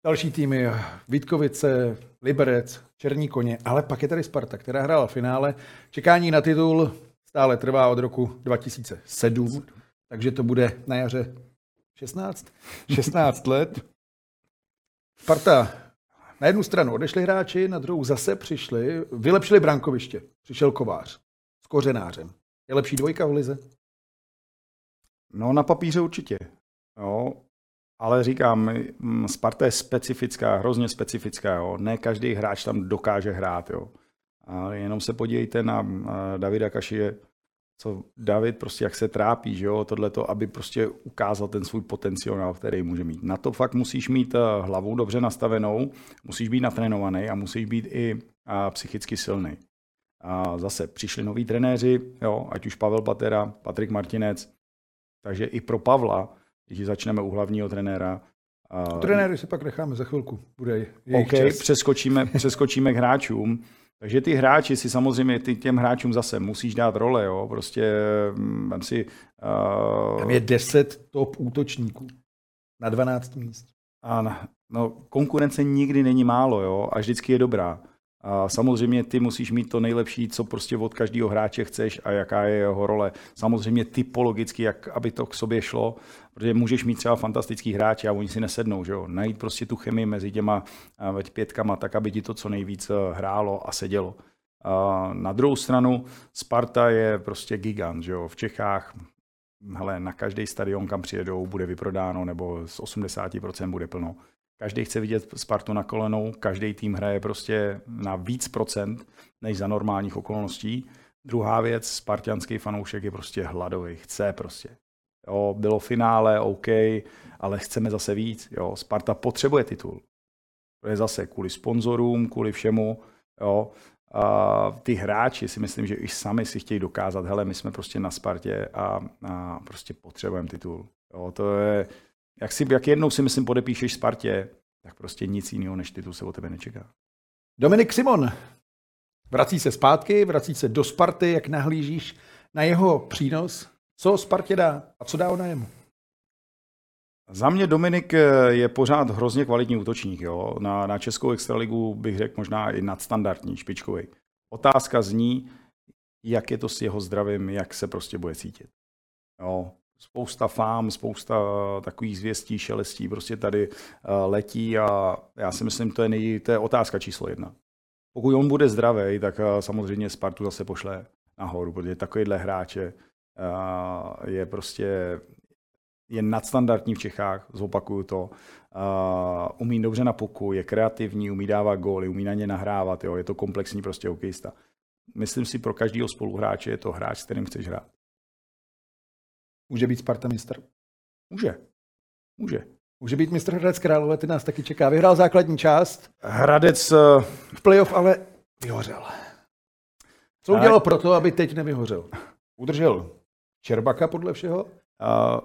další týmy Vítkovice, Liberec, Černí koně, ale pak je tady Sparta, která hrála finále. Čekání na titul stále trvá od roku 2007, takže to bude na jaře 16? 16 let. Sparta na jednu stranu odešli hráči, na druhou zase přišli, vylepšili brankoviště. Přišel Kovář s kořenářem. Je lepší dvojka v lize? No na papíře určitě. Jo. Ale říkám, mm, Sparta je specifická, hrozně specifická. Jo. Ne každý hráč tam dokáže hrát. Jo. A jenom se podívejte na Davida Kašie, co David prostě jak se trápí, že jo, tohleto, aby prostě ukázal ten svůj potenciál, který může mít. Na to fakt musíš mít eh, hlavu dobře nastavenou, musíš být natrénovaný a musíš být i a, psychicky silný. A zase přišli noví trenéři, jo, ať už Pavel Patera, Patrik Martinec, takže i pro Pavla, když začneme u hlavního trenéra, Trenéry si pak necháme za chvilku. Bude OK, přeskočíme, přeskočíme k hráčům. Takže ty hráči si samozřejmě, ty těm hráčům zase musíš dát role, jo, prostě mm, si... Uh... Tam je 10 top útočníků na 12 míst. A no, konkurence nikdy není málo, jo, a vždycky je dobrá. A samozřejmě ty musíš mít to nejlepší, co prostě od každého hráče chceš a jaká je jeho role. Samozřejmě typologicky, jak aby to k sobě šlo, protože můžeš mít třeba fantastický hráče a oni si nesednou, že jo? Najít prostě tu chemii mezi těma pětkama, tak aby ti to co nejvíc eh, hrálo a sedělo. A na druhou stranu Sparta je prostě gigant, že jo? V Čechách hele, na každý stadion, kam přijedou, bude vyprodáno, nebo z 80% bude plno. Každý chce vidět Spartu na kolenou, každý tým hraje prostě na víc procent než za normálních okolností. Druhá věc, spartianský fanoušek je prostě hladový, chce prostě. Jo, bylo finále, OK, ale chceme zase víc. Jo. Sparta potřebuje titul. To je zase kvůli sponzorům, kvůli všemu. Jo. A ty hráči si myslím, že i sami si chtějí dokázat, hele, my jsme prostě na Spartě a, a prostě potřebujeme titul. Jo, to je, jak, si, jak jednou si myslím podepíšeš Spartě, tak prostě nic jiného než titul se o tebe nečeká. Dominik Simon vrací se zpátky, vrací se do Sparty, jak nahlížíš na jeho přínos, co Spartě dá a co dá ona jemu? Za mě Dominik je pořád hrozně kvalitní útočník. Jo? Na, na Českou extraligu bych řekl možná i nadstandardní, špičkový. Otázka zní, jak je to s jeho zdravím, jak se prostě bude cítit. Jo? Spousta fám, spousta takových zvěstí, šelestí prostě tady uh, letí a já si myslím, to je, nej, to je otázka číslo jedna. Pokud on bude zdravý, tak uh, samozřejmě Spartu zase pošle nahoru, protože takovýhle hráče uh, je prostě je nadstandardní v Čechách, zopakuju to. Uh, umí dobře na puku, je kreativní, umí dávat góly, umí na ně nahrávat, jo, je to komplexní prostě hokejista. Myslím si, pro každého spoluhráče je to hráč, s kterým chceš hrát. Může být Sparta mistr? Může. Může. Může být mistr Hradec Králové, ty nás taky čeká. Vyhrál základní část. Hradec... V playoff ale vyhořel. Co udělal pro to, aby teď nevyhořel? Udržel Čerbaka podle všeho? Uh,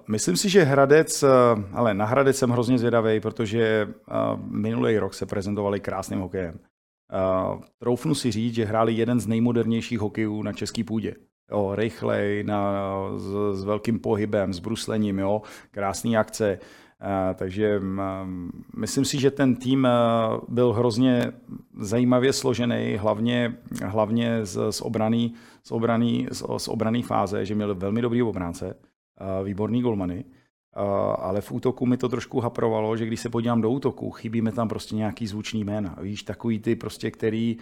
myslím si, že Hradec, uh, ale na Hradec jsem hrozně zvědavý, protože uh, minulý rok se prezentovali krásným hokejem. Uh, troufnu si říct, že hráli jeden z nejmodernějších hokejů na české půdě. Jo, rychlej, na, s, s velkým pohybem, s bruslením, jo, krásný akce. Uh, takže um, myslím si, že ten tým uh, byl hrozně zajímavě složený, hlavně, hlavně z, z, obraný, z, obraný, z, z obraný fáze, že měl velmi dobrý obránce výborný golmany, ale v útoku mi to trošku haprovalo, že když se podívám do útoku, chybí mi tam prostě nějaký zvučný jména. Víš, takový ty prostě, který,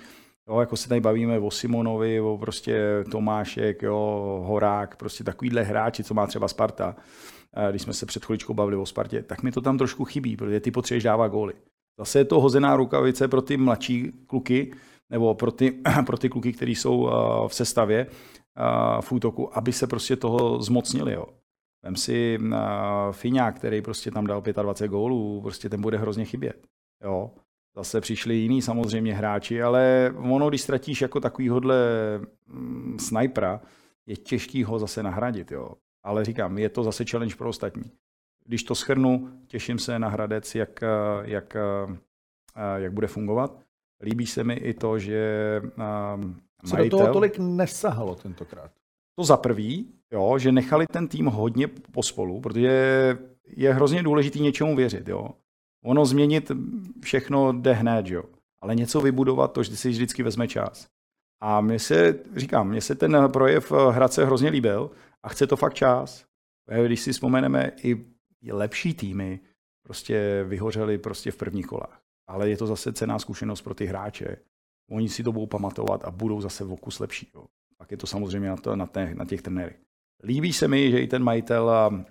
jo, jako se tady bavíme o Simonovi, o prostě Tomášek, jo, Horák, prostě takovýhle hráči, co má třeba Sparta, když jsme se před chviličkou bavili o Spartě, tak mi to tam trošku chybí, protože ty potřebuješ dávat góly. Zase je to hozená rukavice pro ty mladší kluky, nebo pro ty, pro ty kluky, kteří jsou v sestavě v útoku, aby se prostě toho zmocnili. Jo. Vem si uh, Fiňák, který prostě tam dal 25 gólů, prostě ten bude hrozně chybět. Jo. Zase přišli jiní samozřejmě hráči, ale ono, když ztratíš jako takovýhodle mm, snajpera, je těžký ho zase nahradit. Jo. Ale říkám, je to zase challenge pro ostatní. Když to schrnu, těším se na Hradec, jak, jak, jak bude fungovat. Líbí se mi i to, že Co majitel... do toho tolik nesahalo tentokrát? To za prvý, jo, že nechali ten tým hodně pospolu, protože je hrozně důležité něčemu věřit. Jo. Ono změnit všechno jde hned, jo. ale něco vybudovat, to si vždycky vezme čas. A mně se, říkám, mně se ten projev Hradce hrozně líbil a chce to fakt čas. Když si vzpomeneme, i lepší týmy prostě vyhořely prostě v prvních kolách. Ale je to zase cená zkušenost pro ty hráče. Oni si to budou pamatovat a budou zase v okus lepší. Jo. Pak je to samozřejmě na, to, na, těch, na těch trenérech. Líbí se mi, že i ten majitel a,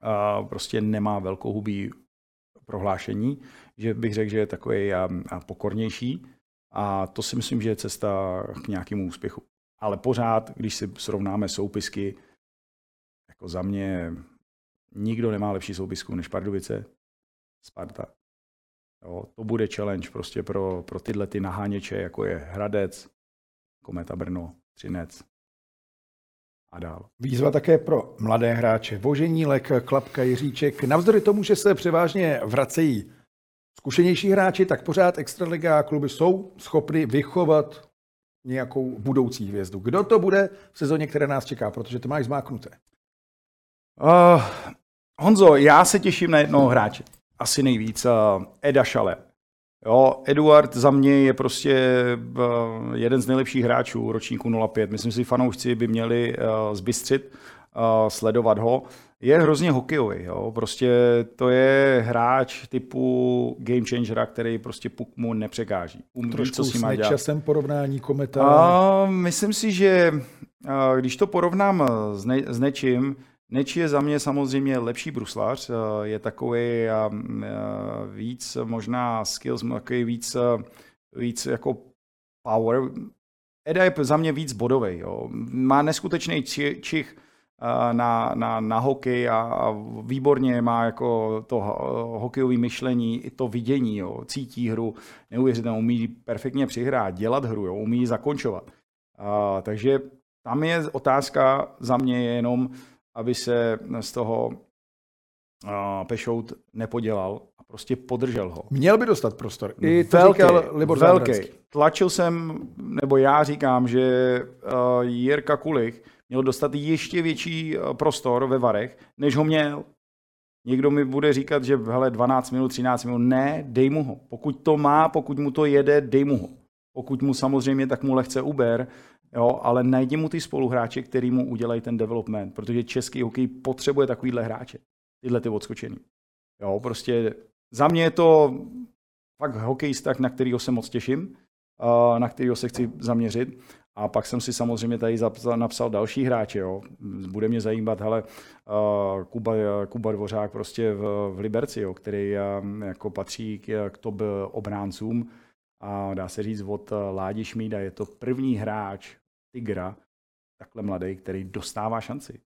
a prostě nemá velkohubý prohlášení, že bych řekl, že je takový a, a pokornější a to si myslím, že je cesta k nějakému úspěchu. Ale pořád, když si srovnáme soupisky, jako za mě nikdo nemá lepší soupisku než Pardubice, Sparta. Jo, to bude challenge prostě pro, pro tyhle ty naháněče, jako je Hradec, Kometa Brno, Třinec, a dál. Výzva také pro mladé hráče. Voženílek, Klapka, Jiříček. Navzdory tomu, že se převážně vracejí zkušenější hráči, tak pořád extraliga kluby jsou schopny vychovat nějakou budoucí hvězdu. Kdo to bude v sezóně, které nás čeká, protože to máš zmáknuté? Uh, Honzo, já se těším na jednoho hráče. Asi nejvíc. Uh, Eda Šale. Jo, Eduard za mě je prostě eh, jeden z nejlepších hráčů ročníku 05. Myslím si, fanoušci by měli uh, zbystřit, uh, sledovat ho. Je hrozně hokejový, jo. prostě to je hráč typu game changera, který prostě puk mu nepřekáží. Umí, Trošku co s, s časem porovnání kometa. A, myslím si, že když to porovnám s, ne, s nečím, Neči je za mě samozřejmě lepší bruslař, eh, je takový eh, víc možná skills, takový víc, eh, víc jako power. Eda je za mě víc bodový. Jo. Má neskutečný čich na, na, na hokej a, a výborně má jako to hokejové myšlení, i to vidění, jo. cítí hru, neuvěřitelně, umí perfektně přihrát, dělat hru, jo. umí zakončovat. A, takže tam je otázka za mě je jenom, aby se z toho Pešout nepodělal a prostě podržel ho. Měl by dostat prostor. I to velký, říkal Libor velký. Tlačil jsem, nebo já říkám, že Jirka Kulich měl dostat ještě větší prostor ve Varech, než ho měl. Někdo mi bude říkat, že hele, 12 minut, 13 minut, ne, dej mu ho. Pokud to má, pokud mu to jede, dej mu ho. Pokud mu samozřejmě, tak mu lehce uber, jo, ale najdi mu ty spoluhráče, který mu udělají ten development, protože český hokej potřebuje takovýhle hráče, tyhle ty odskočený. Jo, prostě za mě je to fakt hokejista, na kterého se moc těším, na kterého se chci zaměřit. A pak jsem si samozřejmě tady napsal další hráče. Jo. Bude mě zajímat, hele, Kuba, Kuba Dvořák prostě v, v Liberci, jo, který jako patří k, k top obráncům. A dá se říct od Ládi Šmída, je to první hráč Tigra, takhle mladý, který dostává šanci.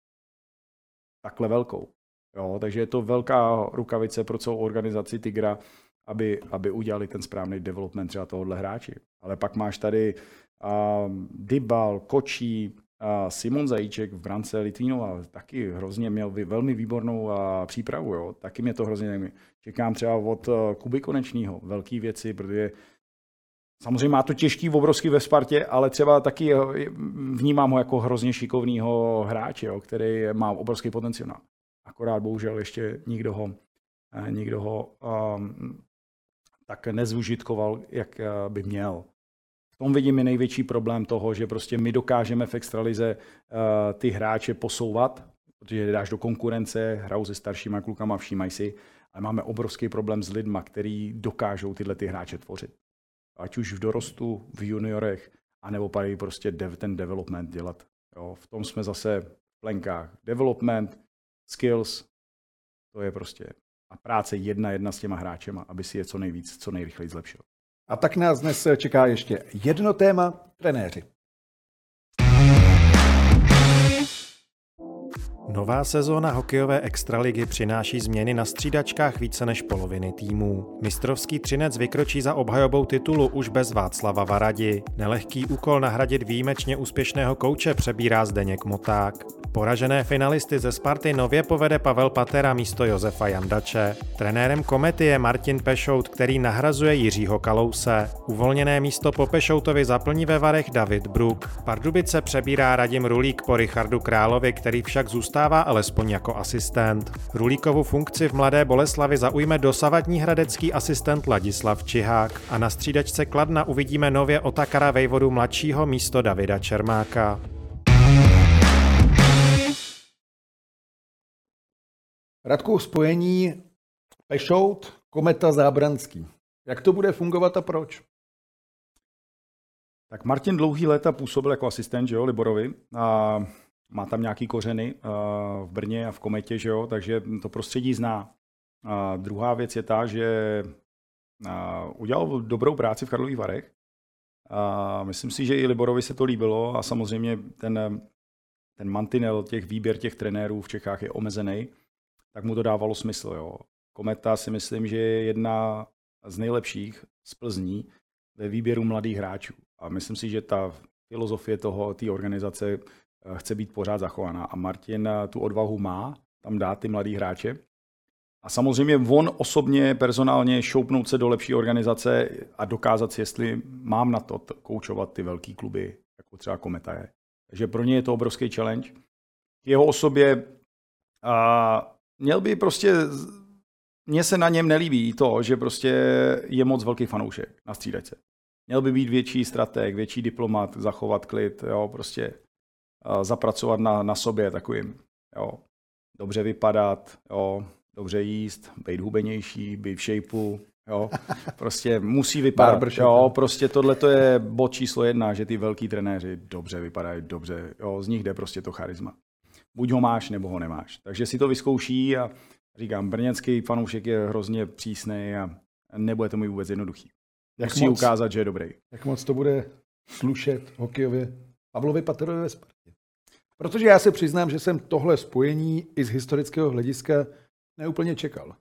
Takhle velkou. Jo, takže je to velká rukavice pro celou organizaci Tigra, aby, aby udělali ten správný development třeba tohohle hráči. Ale pak máš tady uh, Dybal, Kočí, uh, Simon Zajíček v brance Litvínova, taky hrozně měl velmi výbornou uh, přípravu. Jo. Taky mě to hrozně nevím. Čekám třeba od uh, Kuby Konečního velké věci, protože Samozřejmě má to těžký, obrovský ve Spartě, ale třeba taky vnímám ho jako hrozně šikovného hráče, jo, který má obrovský potenciál. Akorát bohužel ještě nikdo ho, nikdo ho um, tak nezužitkoval, jak eh, by měl. V tom vidím i největší problém toho, že prostě my dokážeme v extralize uh, ty hráče posouvat, protože dáš do konkurence, hrajou se staršíma klukama, všímají si, ale máme obrovský problém s lidma, který dokážou tyhle ty hráče tvořit. Ať už v dorostu, v juniorech, anebo tady prostě dev, ten development dělat. Jo, v tom jsme zase v plenkách. Development, skills, to je prostě a práce jedna jedna s těma hráčema, aby si je co nejvíc, co nejrychleji zlepšil. A tak nás dnes čeká ještě jedno téma, trenéři. Nová sezóna hokejové extraligy přináší změny na střídačkách více než poloviny týmů. Mistrovský třinec vykročí za obhajobou titulu už bez Václava Varadi. Nelehký úkol nahradit výjimečně úspěšného kouče přebírá Zdeněk Moták. Poražené finalisty ze Sparty nově povede Pavel Patera místo Josefa Jandače. Trenérem komety je Martin Pešout, který nahrazuje Jiřího Kalouse. Uvolněné místo po Pešoutovi zaplní ve Varech David Brook. Pardubice přebírá Radim Rulík po Richardu Královi, který však zůstává alespoň jako asistent. Rulíkovu funkci v Mladé Boleslavi zaujme dosavadní hradecký asistent Ladislav Čihák a na střídačce Kladna uvidíme nově Otakara Vejvodu mladšího místo Davida Čermáka. Radku, spojení Pešout, Kometa Zábranský. Jak to bude fungovat a proč? Tak Martin dlouhý léta působil jako asistent, že jo, Liborovi. A má tam nějaký kořeny v Brně a v Kometě, že jo, takže to prostředí zná. A druhá věc je ta, že udělal dobrou práci v Karlových Varech. A myslím si, že i Liborovi se to líbilo a samozřejmě ten, ten mantinel těch výběr těch trenérů v Čechách je omezený tak mu to dávalo smysl. Jo. Kometa si myslím, že je jedna z nejlepších z Plzní ve výběru mladých hráčů. A myslím si, že ta filozofie toho, té organizace eh, chce být pořád zachovaná. A Martin eh, tu odvahu má tam dát ty mladý hráče. A samozřejmě on osobně, personálně šoupnout se do lepší organizace a dokázat si, jestli mám na to koučovat ty velké kluby, jako třeba Kometa je. Takže pro ně je to obrovský challenge. K jeho osobě a měl by prostě, mně se na něm nelíbí to, že prostě je moc velký fanoušek na střídačce. Měl by být větší strateg, větší diplomat, zachovat klid, jo, prostě zapracovat na, na sobě takovým, jo, dobře vypadat, jo, dobře jíst, být hubenější, být v shapeu, jo, prostě musí vypadat, jo, prostě tohle to je bod číslo jedna, že ty velký trenéři dobře vypadají, dobře, jo, z nich jde prostě to charisma buď ho máš, nebo ho nemáš. Takže si to vyzkouší a říkám, brněnský fanoušek je hrozně přísný a nebude to mi vůbec jednoduchý. Jak Musí moc, ukázat, že je dobrý. Jak moc to bude slušet hokejově Pavlovi Paterovi ve Spartě. Protože já se přiznám, že jsem tohle spojení i z historického hlediska neúplně čekal.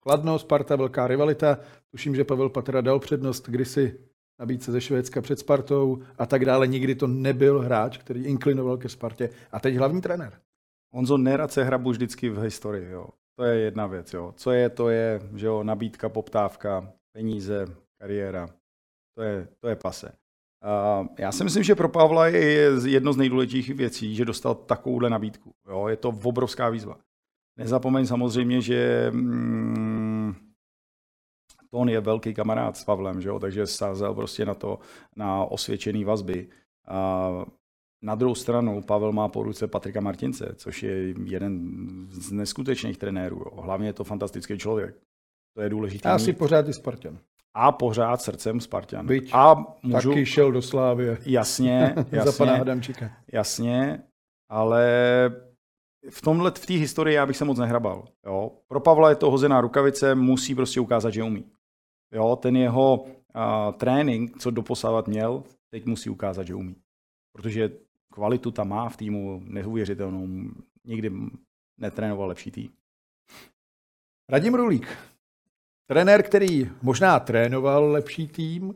Kladno, Sparta, velká rivalita. Tuším, že Pavel Patera dal přednost kdysi nabídce ze Švédska před Spartou a tak dále. Nikdy to nebyl hráč, který inklinoval ke Spartě. A teď hlavní trenér. Honzo, nerad se hrabu vždycky v historii. Jo. To je jedna věc. Jo. Co je, to je že jo, nabídka, poptávka, peníze, kariéra. To je, to je pase. Uh, já si myslím, že pro Pavla je jedno z nejdůležitějších věcí, že dostal takovouhle nabídku. Jo. Je to obrovská výzva. Nezapomeň samozřejmě, že mm, Ton je velký kamarád s Pavlem, že jo? takže sázel prostě na to, na osvědčený vazby. A na druhou stranu Pavel má po ruce Patrika Martince, což je jeden z neskutečných trenérů. Jo. Hlavně je to fantastický člověk. To je důležité. Já si pořád i Spartan. A pořád srdcem Spartan. Byť a můžu... taky šel do Slávy. Jasně, jasně. Za pana Adamčíka. Jasně, ale v tomhle, v té historii já bych se moc nehrabal. Jo. Pro Pavla je to hozená rukavice, musí prostě ukázat, že umí. Jo, ten jeho uh, trénink, co doposávat měl, teď musí ukázat, že umí. Protože kvalitu tam má v týmu neuvěřitelnou. Nikdy netrénoval lepší tým. Radim Rulík, trenér, který možná trénoval lepší tým,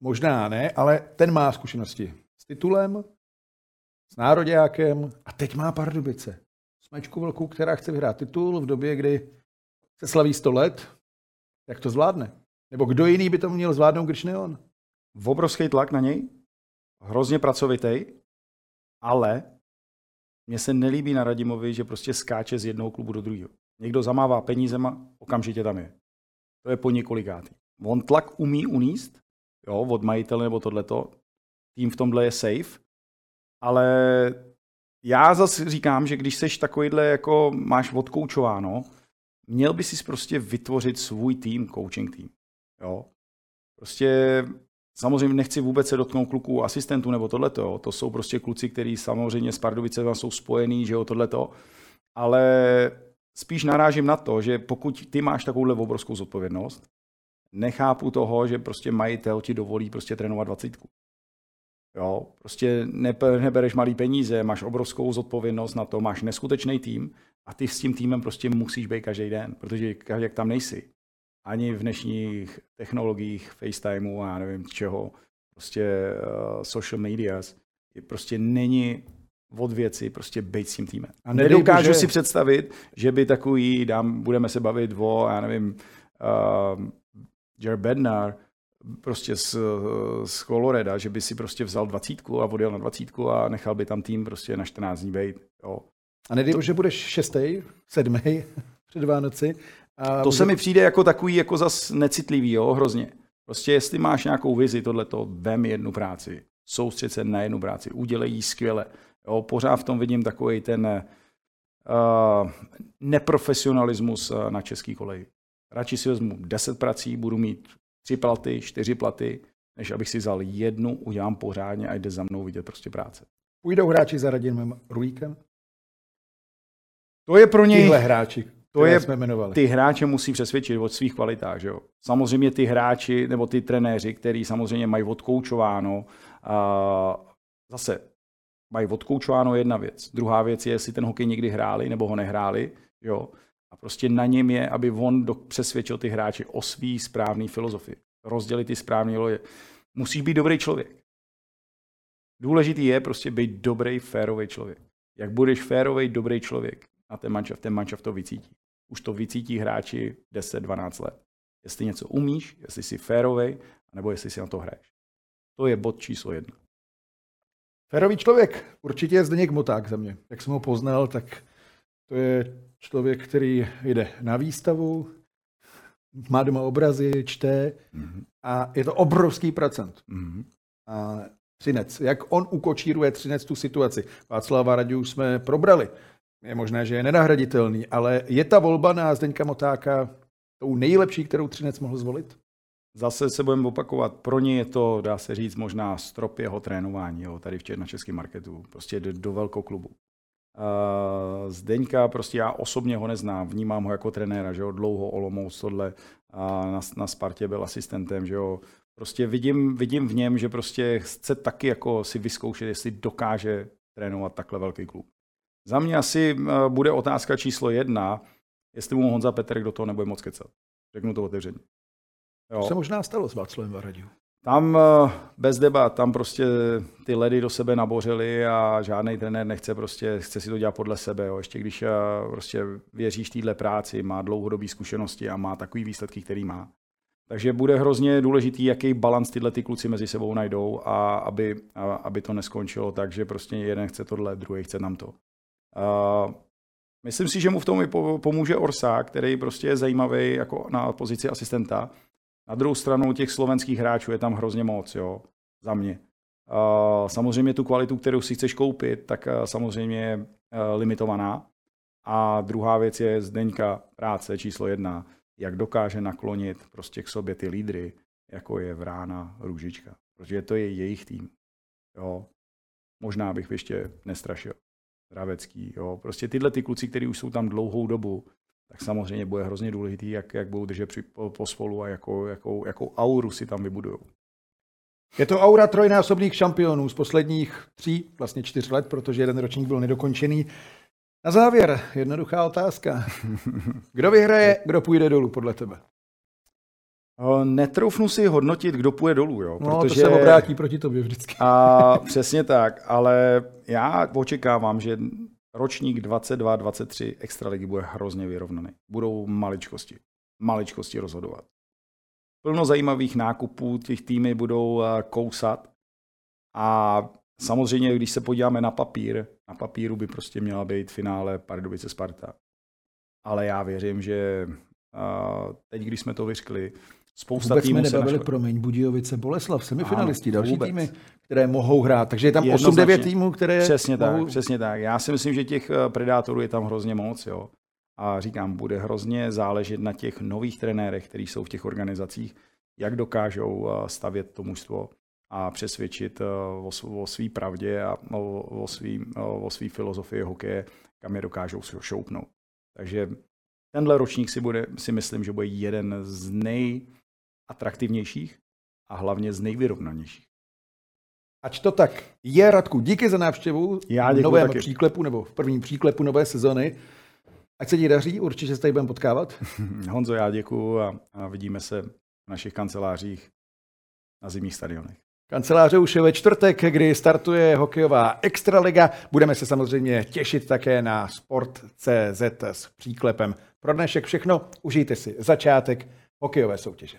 možná ne, ale ten má zkušenosti s titulem, s nároďákem a teď má Pardubice. Smečku velkou, která chce vyhrát titul v době, kdy se slaví 100 let. Jak to zvládne? Nebo kdo jiný by to měl zvládnout, když ne on? V obrovský tlak na něj, hrozně pracovitý, ale mně se nelíbí na Radimovi, že prostě skáče z jednoho klubu do druhého. Někdo zamává penízema, okamžitě tam je. To je po několikátý. On tlak umí uníst, jo, od majitele nebo tohleto. Tým v tomhle je safe, ale já zase říkám, že když seš takovýhle, jako máš odkoučováno, měl by si prostě vytvořit svůj tým, coaching tým. Jo. Prostě samozřejmě nechci vůbec se dotknout kluků asistentů nebo tohleto. To jsou prostě kluci, kteří samozřejmě s Pardubicem jsou spojený, že jo, tohleto. Ale spíš narážím na to, že pokud ty máš takovouhle obrovskou zodpovědnost, nechápu toho, že prostě majitel ti dovolí prostě trénovat dvacítku. Jo, prostě nebereš malý peníze, máš obrovskou zodpovědnost na to, máš neskutečný tým a ty s tím týmem prostě musíš být každý den, protože jak tam nejsi, ani v dnešních technologiích, FaceTimeu a nevím čeho, prostě uh, social medias, prostě není od věci prostě být s tím týmem. A nedokážu si představit, že by takový, dám, budeme se bavit o, já nevím, uh, Jared Bednar, prostě z, z Coloreda, že by si prostě vzal dvacítku a odjel na dvacítku a nechal by tam tým prostě na 14 dní být. Jo. A nedej, to, že budeš šestý, sedmý před Vánoci. A to může... se mi přijde jako takový jako zas necitlivý, jo, hrozně. Prostě jestli máš nějakou vizi, tohleto, vem jednu práci, soustřed se na jednu práci, udělej ji skvěle. Jo, pořád v tom vidím takový ten uh, neprofesionalismus uh, na český koleji. Radši si vezmu 10 prací, budu mít tři platy, čtyři platy, než abych si vzal jednu, udělám pořádně a jde za mnou vidět prostě práce. Půjdou hráči za Radimem Ruíkem? To je pro něj... Tyhle hráči, to je, jsme jmenovali. Ty hráče musí přesvědčit od svých kvalitách. Že jo? Samozřejmě ty hráči nebo ty trenéři, který samozřejmě mají odkoučováno, a zase mají odkoučováno jedna věc. Druhá věc je, jestli ten hokej někdy hráli nebo ho nehráli. Jo? A prostě na něm je, aby on do, přesvědčil ty hráči o svý správný filozofii. Rozdělit ty správný loje. Musíš být dobrý člověk. Důležitý je prostě být dobrý, férový člověk. Jak budeš férový, dobrý člověk, a ten manšaft, ten manšaft to vycítí. Už to vycítí hráči 10-12 let. Jestli něco umíš, jestli jsi férový, nebo jestli si na to hraješ. To je bod číslo jedna. Férový člověk, určitě je Zdeněk Moták za mě. Jak jsem ho poznal, tak to je člověk, který jde na výstavu, má doma obrazy, čte mm-hmm. a je to obrovský procent. Mm-hmm. A Třinec, jak on ukočíruje Třinec tu situaci. Václava Radiu jsme probrali. Je možné, že je nenahraditelný, ale je ta volba na Zdeňka Motáka tou nejlepší, kterou Třinec mohl zvolit? Zase se budeme opakovat. Pro ně je to, dá se říct, možná strop jeho trénování jo, tady v českém marketu. Prostě do, do velkou klubu. Uh, Zdeňka, prostě já osobně ho neznám, vnímám ho jako trenéra, že jo, dlouho Olomouc tohle, a na, na Spartě byl asistentem, že jo, prostě vidím, vidím v něm, že prostě chce taky jako si vyzkoušet, jestli dokáže trénovat takhle velký klub. Za mě asi uh, bude otázka číslo jedna, jestli mu Honza Petr do toho nebude moc kecat. Řeknu to otevřeně. Jo. To se možná stalo s Václavem Varadiu. Tam eh, bez debat, tam prostě ty ledy do sebe nabořily a žádný trenér nechce prostě, chce si to dělat podle sebe. Jo. Ještě když eh, prostě věříš téhle práci, má dlouhodobé zkušenosti a má takový výsledky, který má. Takže bude hrozně důležitý, jaký balans tyhle ty kluci mezi sebou najdou a aby, a, aby to neskončilo tak, že prostě jeden chce tohle, druhý chce nám to. Uh, Myslím si, že mu v tom i pomůže Orsa, který prostě je zajímavý jako na pozici asistenta. Na druhou stranu těch slovenských hráčů je tam hrozně moc, jo, za mě. Samozřejmě tu kvalitu, kterou si chceš koupit, tak samozřejmě je limitovaná. A druhá věc je Zdeňka práce číslo jedna, jak dokáže naklonit prostě k sobě ty lídry, jako je Vrána, Růžička. Protože to je jejich tým. Jo. Možná bych ještě nestrašil. Dravecký, jo. Prostě tyhle ty kluci, kteří už jsou tam dlouhou dobu, tak samozřejmě bude hrozně důležitý, jak, jak budou držet při, po, po spolu a jakou, jakou, jakou auru si tam vybudují. Je to aura trojnásobných šampionů z posledních tří, vlastně čtyř let, protože jeden ročník byl nedokončený. Na závěr, jednoduchá otázka. Kdo vyhraje, kdo půjde dolů podle tebe? Netroufnu si hodnotit, kdo půjde dolů, jo. No, protože... to se obrátí proti tobě vždycky. A přesně tak, ale já očekávám, že ročník 22-23 extraligy bude hrozně vyrovnaný. Budou maličkosti. Maličkosti rozhodovat. Plno zajímavých nákupů, těch týmy budou eh, kousat. A samozřejmě, když se podíváme na papír, na papíru by prostě měla být finále Pardubice Sparta. Ale já věřím, že eh, teď, když jsme to vyřkli, Spousta Vůbec týmů jsme nebavili, promiň, Budějovice, Boleslav, semifinalisti, další vůbec. týmy, které mohou hrát. Takže je tam 8-9 týmů, které Přesně mohou... tak, přesně tak. Já si myslím, že těch eh, predátorů je tam hrozně moc. Jo. A říkám, bude hrozně záležet na těch nových trenérech, kteří jsou v těch organizacích, jak dokážou eh, stavět to mužstvo a přesvědčit eh, o, o své pravdě a o, o své o svý filozofii hokeje, kam je dokážou šoupnout. Takže tenhle ročník si, bude, si myslím, že bude jeden z nej atraktivnějších a hlavně z nejvyrovnanějších. Ať to tak je, Radku, díky za návštěvu Já v novém taky. příklepu nebo v prvním příklepu nové sezony. Ať se ti daří, určitě se tady budeme potkávat. Honzo, já děkuju a, a vidíme se v našich kancelářích na zimních stadionech. Kanceláře už je ve čtvrtek, kdy startuje hokejová extraliga. Budeme se samozřejmě těšit také na Sport.cz s příklepem. Pro dnešek všechno, užijte si začátek hokejové soutěže.